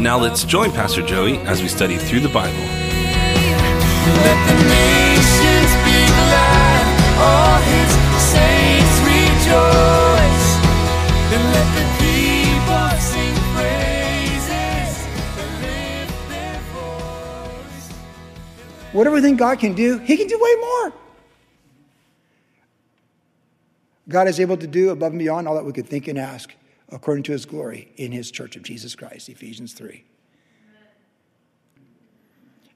Now let's join Pastor Joey as we study through the Bible. Let the nations be glad, all his saints rejoice. And let the people sing praises lift their voice. Whatever we think God can do, He can do way more. God is able to do above and beyond all that we could think and ask according to His glory in His church of Jesus Christ, Ephesians 3.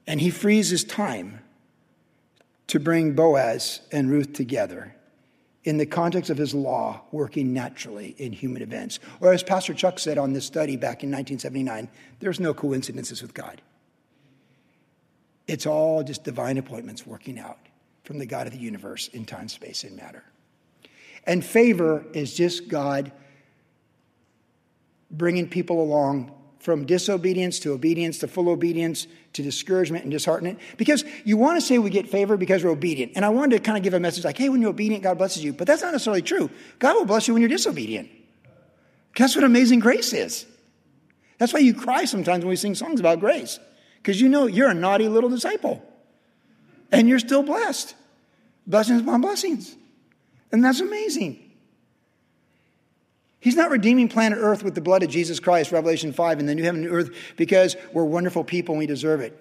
And He frees His time to bring Boaz and Ruth together in the context of His law working naturally in human events. Or as Pastor Chuck said on this study back in 1979, there's no coincidences with God. It's all just divine appointments working out from the God of the universe in time, space, and matter. And favor is just God bringing people along from disobedience to obedience to full obedience to discouragement and disheartenment. Because you want to say we get favor because we're obedient. And I wanted to kind of give a message like, hey, when you're obedient, God blesses you. But that's not necessarily true. God will bless you when you're disobedient. That's what amazing grace is. That's why you cry sometimes when we sing songs about grace. Because you know you're a naughty little disciple. And you're still blessed. Blessings upon blessings. And that's amazing. He's not redeeming planet Earth with the blood of Jesus Christ, Revelation 5, in the new heaven and new earth, because we're wonderful people and we deserve it.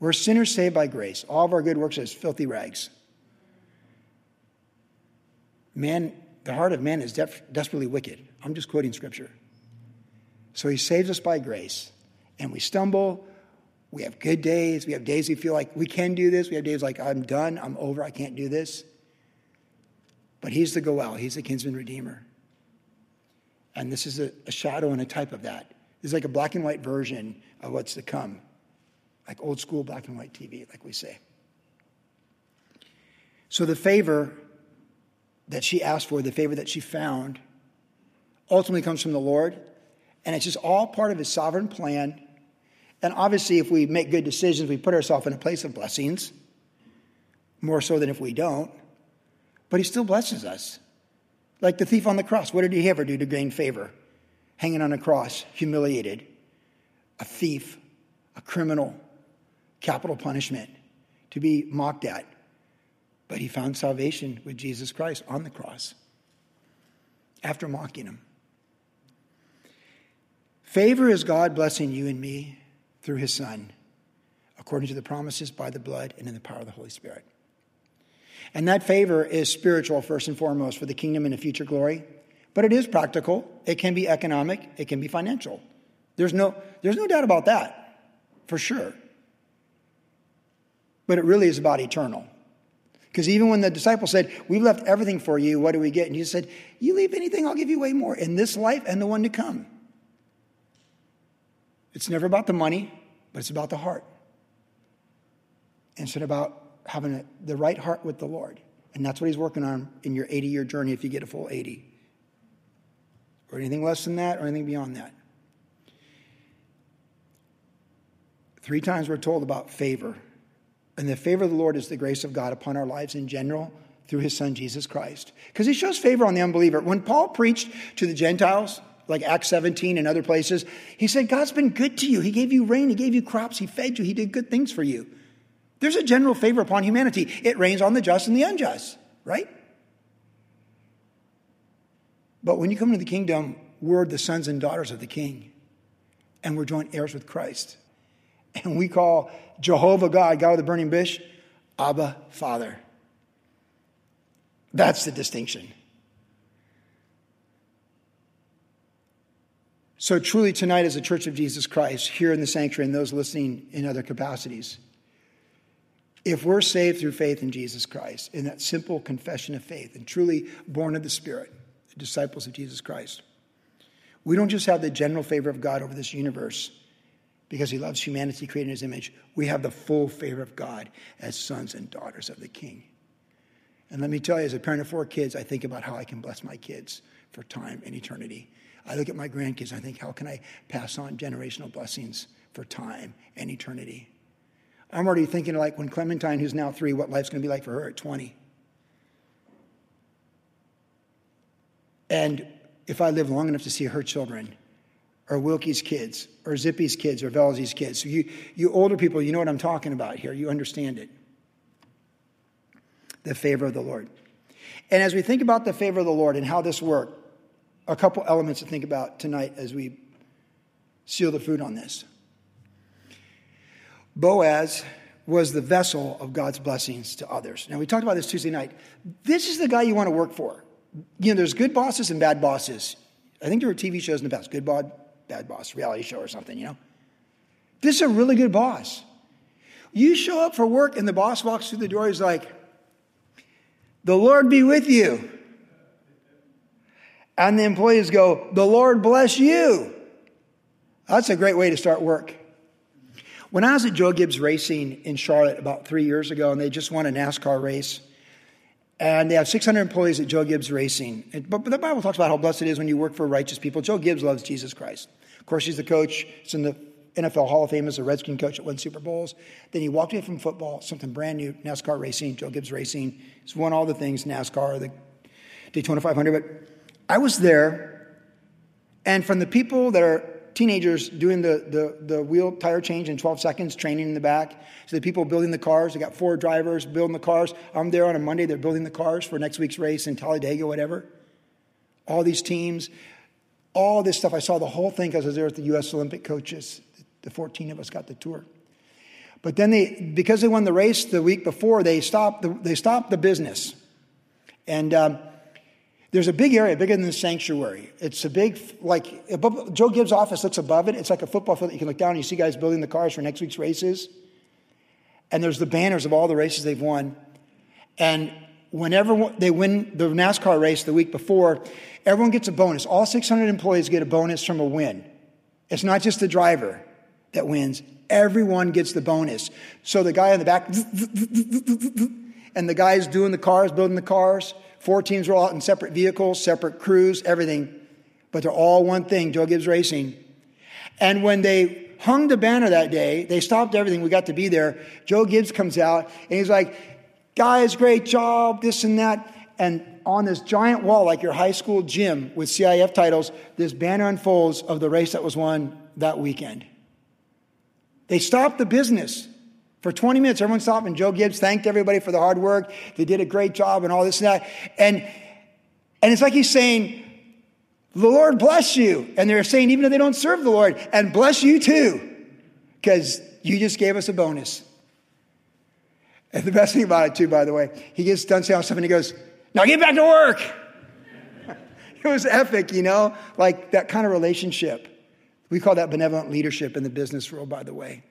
We're sinners saved by grace. All of our good works as filthy rags. Man, the heart of man is def- desperately wicked. I'm just quoting scripture. So he saves us by grace. And we stumble. We have good days. We have days we feel like we can do this. We have days like, I'm done. I'm over. I can't do this. But he's the Goel. He's the kinsman redeemer. And this is a, a, shadow and a type of that. Is like a black and white version of what's to come, like old school black and white TV, like we say. So the favor that she asked for, the favor that she found, ultimately comes from the Lord. And it's just all part of his sovereign plan. And obviously, if we make good decisions, we put ourselves in a place of blessings, more so than if we don't. But he still blesses us. Like the thief on the cross. What did he ever do to gain favor? Hanging on a cross, humiliated, a thief, a criminal, capital punishment, to be mocked at. But he found salvation with Jesus Christ on the cross after mocking him. Favor is God blessing you and me through his Son, according to the promises by the blood and in the power of the Holy Spirit. And that favor is spiritual, first and foremost, for the kingdom and the future glory. But it is practical. It can be economic. It can be financial. There's no, there's no doubt about that, for sure. But it really is about eternal. Because even when the disciples said, We've left everything for you, what do we get? And Jesus said, You leave anything, I'll give you way more in this life and the one to come. It's never about the money, but it's about the heart. And it's about having a, the right heart with the Lord. And that's what he's working on in your 80 year journey if you get a full 80. Or anything less than that or anything beyond that. Three times we're told about favor. And the favor of the Lord is the grace of God upon our lives in general through his son Jesus Christ. Because he shows favor on the unbeliever. When Paul preached to the Gentiles, like Acts 17 and other places, he said, God's been good to you. He gave you rain, he gave you crops, he fed you, he did good things for you. There's a general favor upon humanity. It rains on the just and the unjust, right? But when you come into the kingdom, we're the sons and daughters of the king, and we're joint heirs with Christ. And we call Jehovah God, God of the burning bush, Abba, Father. That's the distinction. So, truly, tonight, as a church of Jesus Christ, here in the sanctuary and those listening in other capacities, if we're saved through faith in Jesus Christ, in that simple confession of faith, and truly born of the Spirit, the disciples of Jesus Christ, We don't just have the general favor of God over this universe because he loves humanity created in his image. We have the full favor of God as sons and daughters of the king. And let me tell you, as a parent of four kids, I think about how I can bless my kids for time and eternity. I look at my grandkids, I think, how can I pass on generational blessings for time and eternity? I'm already thinking like when Clementine, who's now three, what life's going to be like for her at 20. And if I live long enough to see her children, or Wilkie's kids, or Zippy's kids, or Velzy's kids. So you, you older people, you know what I'm talking about here. You understand it. The favor of the Lord. And as we think about the favor of the Lord and how this worked, a couple elements to think about tonight as we seal the food on this. Boaz was the vessel of God's blessings to others. Now, we talked about this Tuesday night. This is the guy you want to work for. You know, there's good bosses and bad bosses. I think there were TV shows in the past, good boss, bad boss, reality show or something, you know? This is a really good boss. You show up for work and the boss walks through the door, he's like, The Lord be with you. And the employees go, The Lord bless you. That's a great way to start work. When I was at Joe Gibbs Racing in Charlotte about three years ago, and they just won a NASCAR race, and they have 600 employees at Joe Gibbs Racing. But the Bible talks about how blessed it is when you work for righteous people. Joe Gibbs loves Jesus Christ. Of course, he's the coach. He's in the NFL Hall of Fame as a Redskin coach that won Super Bowls. Then he walked away from football, something brand new, NASCAR racing, Joe Gibbs Racing. He's won all the things, NASCAR, the Daytona 500. But I was there, and from the people that are teenagers doing the, the, the wheel tire change in 12 seconds, training in the back. So the people building the cars, they got four drivers building the cars. I'm there on a Monday, they're building the cars for next week's race in Talladega, whatever. All these teams, all this stuff. I saw the whole thing because I was there with the U.S. Olympic coaches. The 14 of us got the tour. But then they, because they won the race the week before, they stopped the, they stopped the business. And um, there's a big area, bigger than the sanctuary. It's a big, like, above, Joe Gibbs' office looks above it. It's like a football field that you can look down and you see guys building the cars for next week's races. And there's the banners of all the races they've won. And whenever they win the NASCAR race the week before, everyone gets a bonus. All 600 employees get a bonus from a win. It's not just the driver that wins, everyone gets the bonus. So the guy in the back, and the guys doing the cars, building the cars, Four teams were all out in separate vehicles, separate crews, everything. But they're all one thing Joe Gibbs Racing. And when they hung the banner that day, they stopped everything. We got to be there. Joe Gibbs comes out and he's like, Guys, great job, this and that. And on this giant wall, like your high school gym with CIF titles, this banner unfolds of the race that was won that weekend. They stopped the business. For 20 minutes, everyone stopped and Joe Gibbs thanked everybody for the hard work. They did a great job and all this and that. And, and it's like he's saying, the Lord bless you. And they're saying, even if they don't serve the Lord, and bless you too, because you just gave us a bonus. And the best thing about it, too, by the way, he gets done saying all stuff and he goes, Now get back to work. it was epic, you know, like that kind of relationship. We call that benevolent leadership in the business world, by the way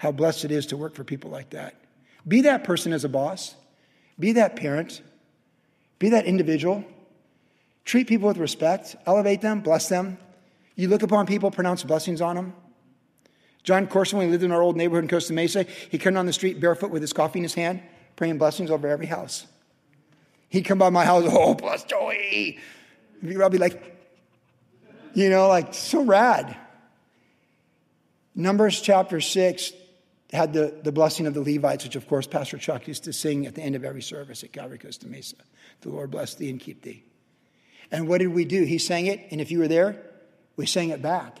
how blessed it is to work for people like that. Be that person as a boss, be that parent, be that individual. Treat people with respect, elevate them, bless them. You look upon people, pronounce blessings on them. Jon Courson, when he lived in our old neighborhood in Costa Mesa, he came down the street barefoot with his coffee in his hand, praying blessings over every house. He'd come by my house, oh, bless Joey. I'd be like, you know, like so rad. Numbers chapter 6, had the, the blessing of the Levites, which of course Pastor Chuck used to sing at the end of every service at Calvary Costa Mesa. The Lord bless thee and keep thee. And what did we do? He sang it, and if you were there, we sang it back.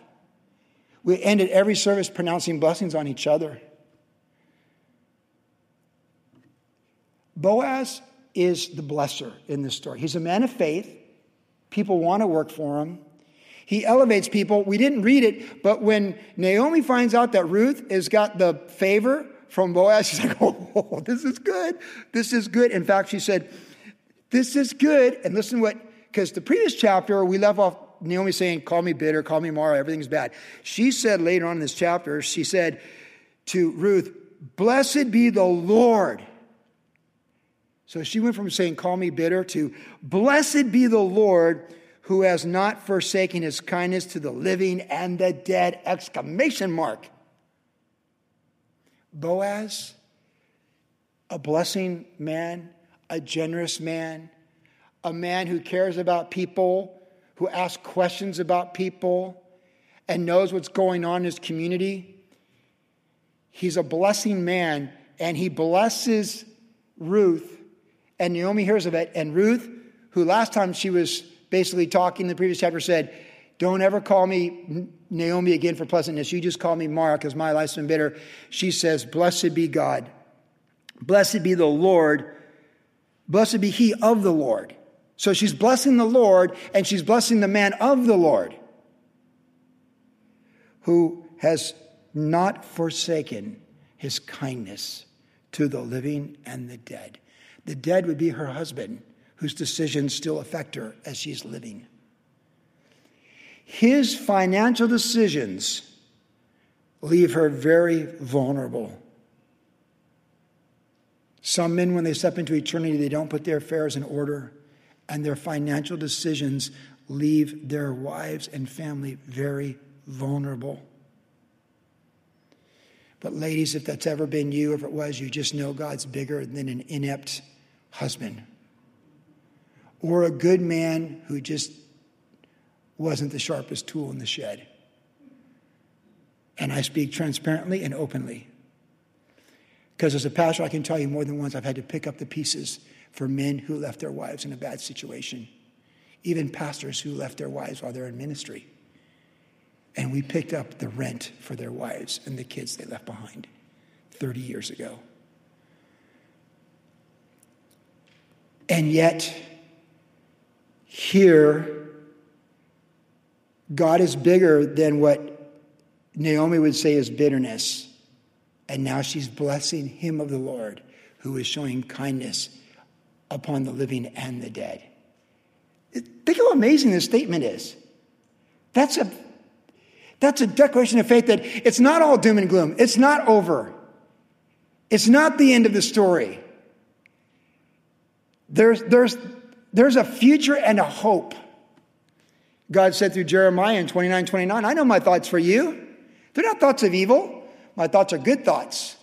We ended every service pronouncing blessings on each other. Boaz is the blesser in this story. He's a man of faith. People want to work for him. He elevates people. We didn't read it, but when Naomi finds out that Ruth has got the favor from Boaz, she's like, oh, this is good. This is good. In fact, she said, this is good. And listen what, because the previous chapter, we left off Naomi saying, call me bitter, call me Mara, everything's bad. She said later on in this chapter, she said to Ruth, blessed be the Lord. So she went from saying, call me bitter to, blessed be the Lord who has not forsaken his kindness to the living and the dead! Exclamation mark. Boaz, a blessing man, a generous man, a man who cares about people, who asks questions about people, and knows what's going on in his community. He's a blessing man, and he blesses Ruth, and Naomi hears of it. And Ruth, who last time she was basically talking in the previous chapter, said, Don't ever call me Naomi again for pleasantness. You just call me Mara because my life's been bitter. She says, Blessed be God. Blessed be the Lord. Blessed be he of the Lord. So she's blessing the Lord and she's blessing the man of the Lord who has not forsaken his kindness to the living and the dead. The dead would be her husband, whose decisions still affect her as she's living. His financial decisions leave her very vulnerable. Some men, when they step into eternity, they don't put their affairs in order, and their financial decisions leave their wives and family very vulnerable. But, ladies, if that's ever been you, if it was, you just know God's bigger than an inept husband or a good man who just wasn't the sharpest tool in the shed. And I speak transparently and openly. Because as a pastor, I can tell you more than once I've had to pick up the pieces for men who left their wives in a bad situation, even pastors who left their wives while they're in ministry and we picked up the rent for their wives and the kids they left behind 30 years ago. And yet, here, God is bigger than what Naomi would say is bitterness. And now she's blessing him of the Lord who is showing kindness upon the living and the dead. Think how amazing this statement is. That's a that's a declaration of faith that it's not all doom and gloom. It's not over. It's not the end of the story. There's, there's, there's a future and a hope. God said through Jeremiah in 29 29, I know my thoughts for you. They're not thoughts of evil. My thoughts are good thoughts,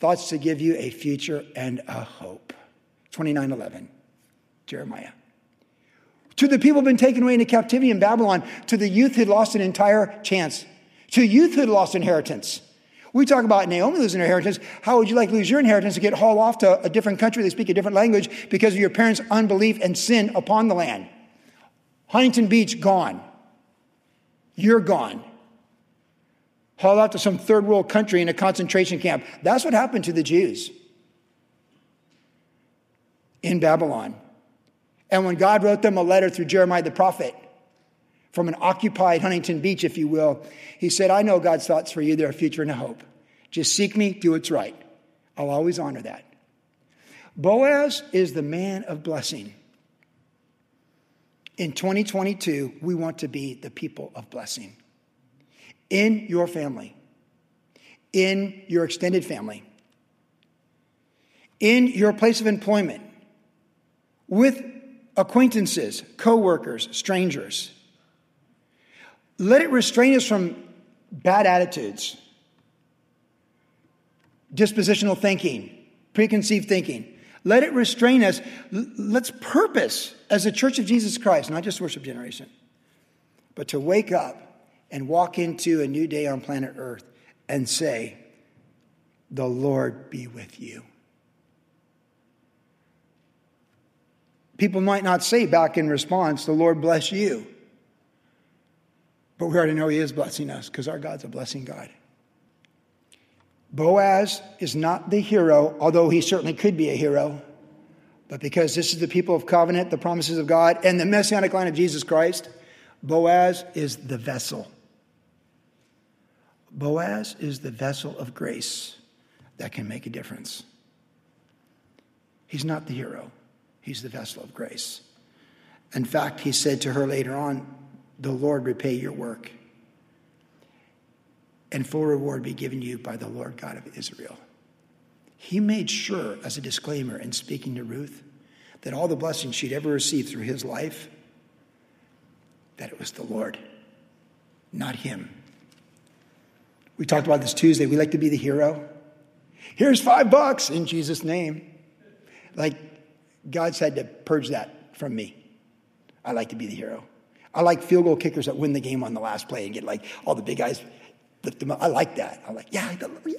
thoughts to give you a future and a hope. 29 11, Jeremiah to the people who've been taken away into captivity in Babylon, to the youth who'd lost an entire chance, to youth who'd lost inheritance. We talk about Naomi losing her inheritance. How would you like to lose your inheritance to get hauled off to a different country? They speak a different language because of your parents' unbelief and sin upon the land. Huntington Beach, gone. You're gone. Hauled out to some third world country in a concentration camp. That's what happened to the Jews in Babylon. And when God wrote them a letter through Jeremiah the prophet, from an occupied Huntington Beach, if you will, he said, I know God's thoughts for you. They're a future and a hope. Just seek me, do what's right. I'll always honor that. Boaz is the man of blessing. In 2022, we want to be the people of blessing in your family, in your extended family, in your place of employment, with acquaintances, co-workers, strangers. Let it restrain us from bad attitudes, dispositional thinking, preconceived thinking. Let it restrain us. Let's purpose as a church of Jesus Christ, not just worship generation, but to wake up and walk into a new day on planet Earth and say, The Lord be with you. People might not say back in response, The Lord bless you. But we already know He is blessing us because our God's a blessing God. Boaz is not the hero, although he certainly could be a hero. But because this is the people of covenant, the promises of God, and the messianic line of Jesus Christ, Boaz is the vessel. Boaz is the vessel of grace that can make a difference. He's not the hero. He's the vessel of grace. In fact, he said to her later on, The Lord repay your work, and full reward be given you by the Lord God of Israel. He made sure, as a disclaimer in speaking to Ruth, that all the blessings she'd ever received through his life that it was the Lord, not him. We talked about this Tuesday. We like to be the hero. Here's five bucks in Jesus' name. Like, God's had to purge that from me. I like to be the hero. I like field goal kickers that win the game on the last play and get like all the big guys lift them up. I like that. I'm like, yeah, I yeah.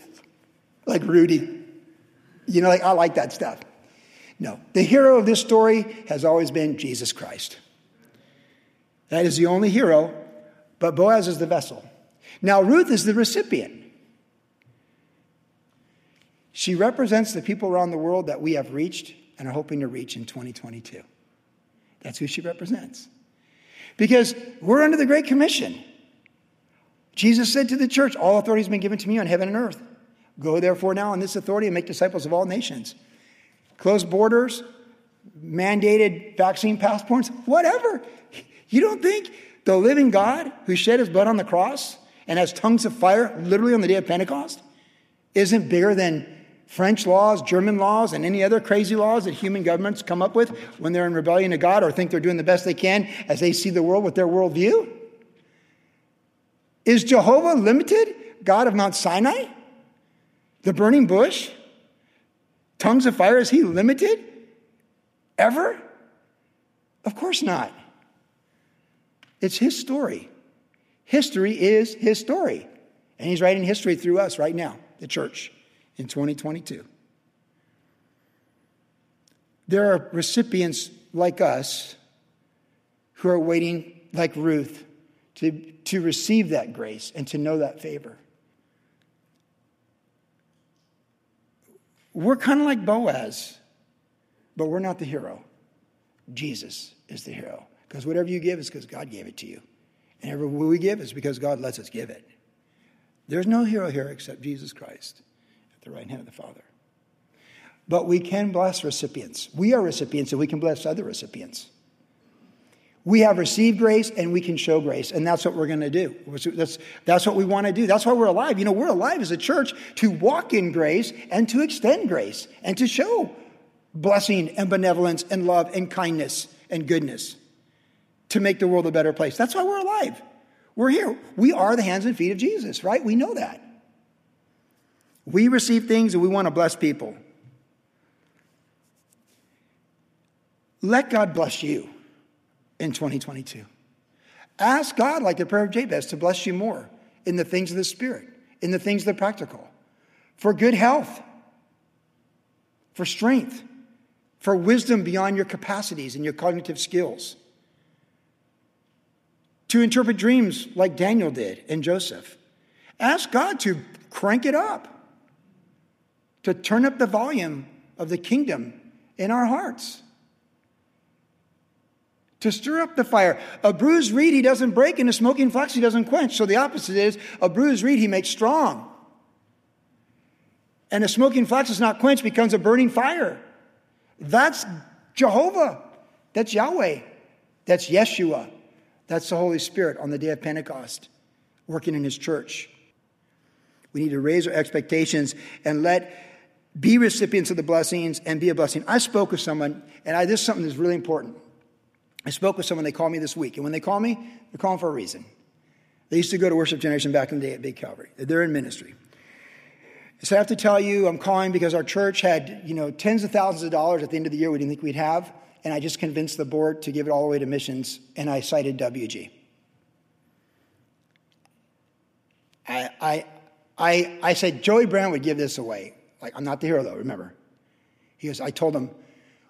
like Rudy. You know, like I like that stuff. No, the hero of this story has always been Jesus Christ. That is the only hero, but Boaz is the vessel. Now, Ruth is the recipient. She represents the people around the world that we have reached and are hoping to reach in 2022. That's who she represents. Because we're under the Great Commission. Jesus said to the church, All authority has been given to me on heaven and earth. Go therefore now in this authority and make disciples of all nations. Closed borders, mandated vaccine passports, whatever. You don't think the living God who shed his blood on the cross and has tongues of fire literally on the day of Pentecost isn't bigger than French laws, German laws, and any other crazy laws that human governments come up with when they're in rebellion to God or think they're doing the best they can as they see the world with their worldview? Is Jehovah limited? God of Mount Sinai? The burning bush? Tongues of fire? Is he limited? Ever? Of course not. It's his story. History is his story. And he's writing history through us right now, the church in 2022. There are recipients like us who are waiting, like Ruth, to, to receive that grace and to know that favor. We're kind of like Boaz, but we're not the hero. Jesus is the hero. Because whatever you give is because God gave it to you. And whatever we give is because God lets us give it. There's no hero here except Jesus Christ the right hand of the Father. But we can bless recipients. We are recipients and we can bless other recipients. We have received grace and we can show grace, and that's what we're going to do. That's, that's what we want to do. That's why we're alive. You know, we're alive as a church to walk in grace and to extend grace and to show blessing and benevolence and love and kindness and goodness to make the world a better place. That's why we're alive. We're here. We are the hands and feet of Jesus, right? We know that. We receive things and we want to bless people. Let God bless you in 2022. Ask God, like the prayer of Jabez, to bless you more in the things of the Spirit, in the things of the practical, for good health, for strength, for wisdom beyond your capacities and your cognitive skills, to interpret dreams like Daniel did and Joseph. Ask God to crank it up to turn up the volume of the kingdom in our hearts. To stir up the fire. A bruised reed he doesn't break, and a smoking flax he doesn't quench. So the opposite is a bruised reed he makes strong. And a smoking flax is not quenched, becomes a burning fire. That's Jehovah. That's Yahweh. That's Yeshua. That's the Holy Spirit on the day of Pentecost working in his church. We need to raise our expectations and let be recipients of the blessings and be a blessing. I spoke with someone, and I, this is something that's really important. I spoke with someone, they called me this week, and when they call me, they're calling for a reason. They used to go to Worship Generation back in the day at Big Calvary. They're in ministry. So I have to tell you, I'm calling because our church had, you know, tens of thousands of dollars at the end of the year we didn't think we'd have, and I just convinced the board to give it all the way to missions, and I cited WG. I, I, I, I said Joey Buran would give this away. Like, I'm not the hero, though, remember. He goes, I told them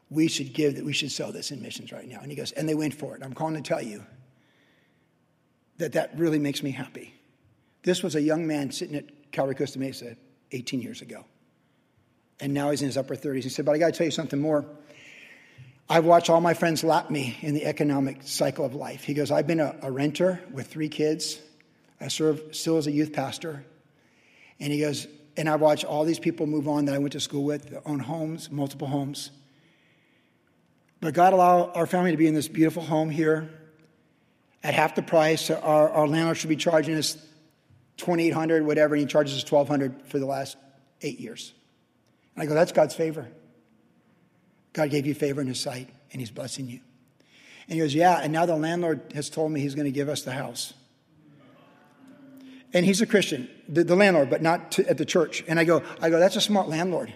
we should give that we should sell this in missions right now. And he goes, and they went for it. I'm calling to tell you that that really makes me happy. This was a young man sitting at Calvary Costa Mesa 18 years ago. And now he's in his upper 30s. He said, But I got to tell you something more. I've watched all my friends lap me in the economic cycle of life. He goes, I've been a, a renter with three kids. I serve still as a youth pastor. And he goes, and I watched all these people move on that I went to school with, own homes, multiple homes. But God allowed our family to be in this beautiful home here at half the price. Our, our landlord should be charging us 2800 whatever, and he charges us 1200 for the last eight years. And I go, that's God's favor. God gave you favor in his sight, and he's blessing you. And he goes, Yeah, and now the landlord has told me he's going to give us the house. And he's a Christian, the, the landlord, but not to, at the church. And I go, I go, that's a smart landlord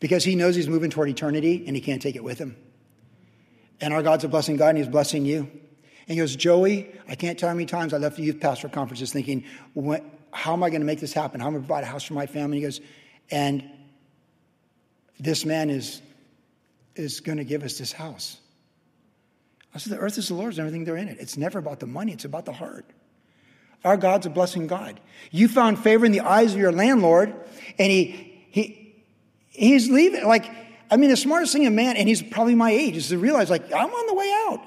because he knows he's moving toward eternity and he can't take it with him. And our God's a blessing God and he's blessing you. And he goes, Joey, I can't tell how many times I left the youth pastor conferences thinking, how am I going to make this happen? How am I going to provide a house for my family? He goes, and this man is, is going to give us this house. I said, the earth is the Lord's and everything there in it. It's never about the money, it's about the heart. Our God's a blessing God. You found favor in the eyes of your landlord, and he, he, he's leaving. Like, I mean, the smartest thing a man, and he's probably my age, is to realize, like, I'm on the way out.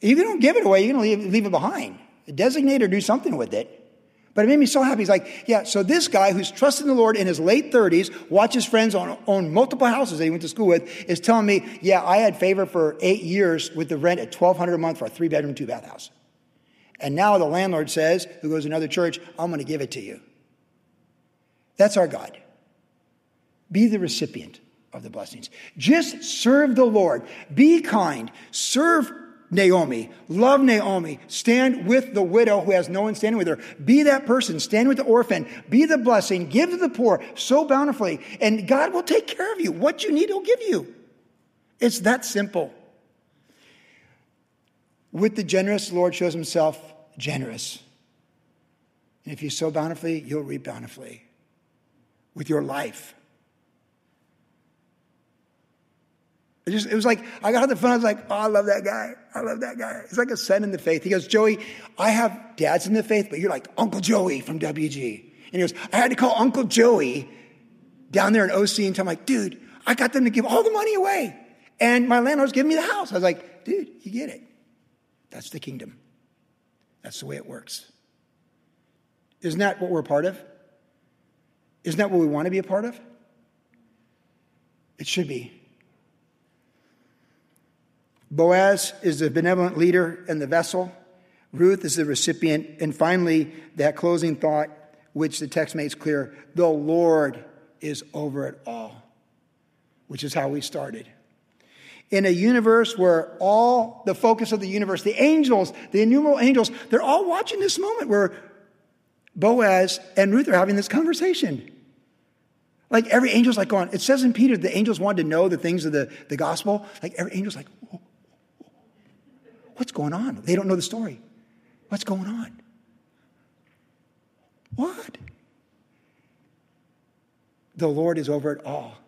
If you don't give it away, you're to leave, leave it behind. Designate or do something with it. But it made me so happy. He's like, yeah, so this guy who's trusting the Lord in his late 30s, watches friends own, own multiple houses that he went to school with, is telling me, yeah, I had favor for eight years with the rent at 1200 a month for a three bedroom, two bath house. And now the landlord says, who goes to another church, I'm going to give it to you. That's our God. Be the recipient of the blessings. Just serve the Lord. Be kind. Serve Naomi. Love Naomi. Stand with the widow who has no one standing with her. Be that person. Stand with the orphan. Be the blessing. Give to the poor so bountifully. And God will take care of you. What you need, He'll give you. It's that simple. With the generous, the Lord shows Himself generous. And if you sow bountifully, you'll reap bountifully with your life. It, just, it was like, I got on the phone, I was like, oh, I love that guy. I love that guy. He's like a son in the faith. He goes, Joey, I have dads in the faith, but you're like Uncle Joey from WG. And he goes, I had to call Uncle Joey down there in OC and tell him, like, dude, I got them to give all the money away. And my landlord's giving me the house. I was like, dude, you get it. That's the kingdom. That's the way it works. Isn't that what we're a part of? Isn't that what we want to be a part of? It should be. Boaz is the benevolent leader and the vessel. Ruth is the recipient. And finally, that closing thought, which the text makes clear the Lord is over it all, which is how we started. In a universe where all the focus of the universe, the angels, the innumerable angels, they're all watching this moment where Boaz and Ruth are having this conversation. Like every angel's like going, it says in Peter, the angels wanted to know the things of the, the gospel. Like every angel's like, What's going on? They don't know the story. What's going on? What? The Lord is over it all.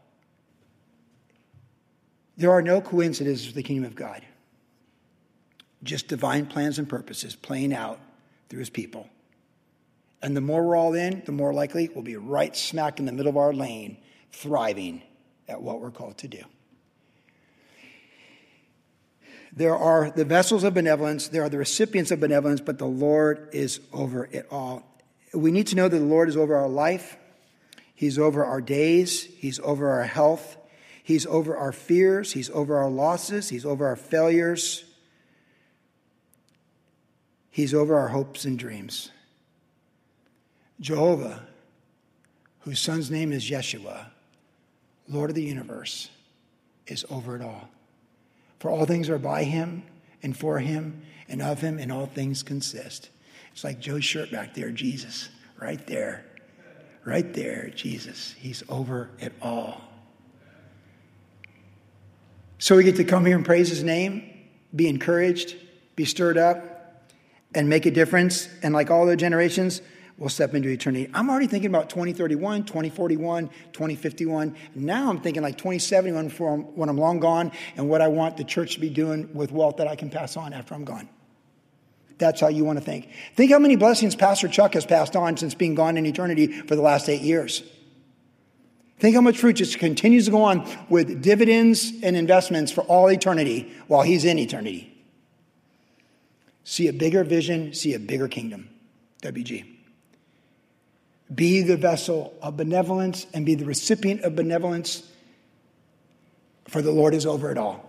There are no coincidences with the kingdom of God, just divine plans and purposes playing out through his people. And the more we're all in, the more likely we'll be right smack in the middle of our lane, thriving at what we're called to do. There are the vessels of benevolence, there are the recipients of benevolence, but the Lord is over it all. We need to know that the Lord is over our life, He's over our days, He's over our health, He's over our fears, He's over our losses, He's over our failures, He's over our hopes and dreams. Jehovah, whose son's name is Yeshua, Lord of the universe, is over it all. For all things are by him and for him and of him, and all things consist. It's like Joe's shirt back there, Jesus, right there. Right there, Jesus. He's over it all. So we get to come here and praise his name, be encouraged, be stirred up, and make a difference. And like all the generations, we'll step into eternity. I'm already thinking about 2031, 2041, 2051. Now I'm thinking like 2071 for when I'm long gone and what I want the church to be doing with wealth that I can pass on after I'm gone. That's how you want to think. Think how many blessings Pastor Chuck has passed on since being gone in eternity for the last eight years. Think how much fruit just continues to go on with dividends and investments for all eternity while he's in eternity. See a bigger vision, see a bigger kingdom. WG. Be the vessel of benevolence and be the recipient of benevolence, for the Lord is over it all.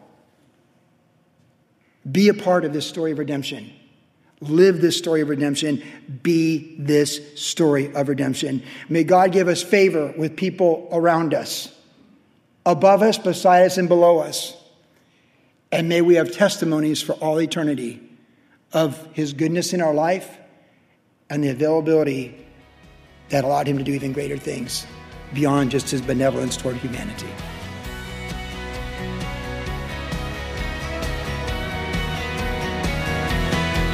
Be a part of this story of redemption. Live this story of redemption. Be this story of redemption. May God give us favor with people around us, above us, beside us, and below us. And may we have testimonies for all eternity of his goodness in our life and the availability that allowed him to do even greater things beyond just his benevolence toward humanity.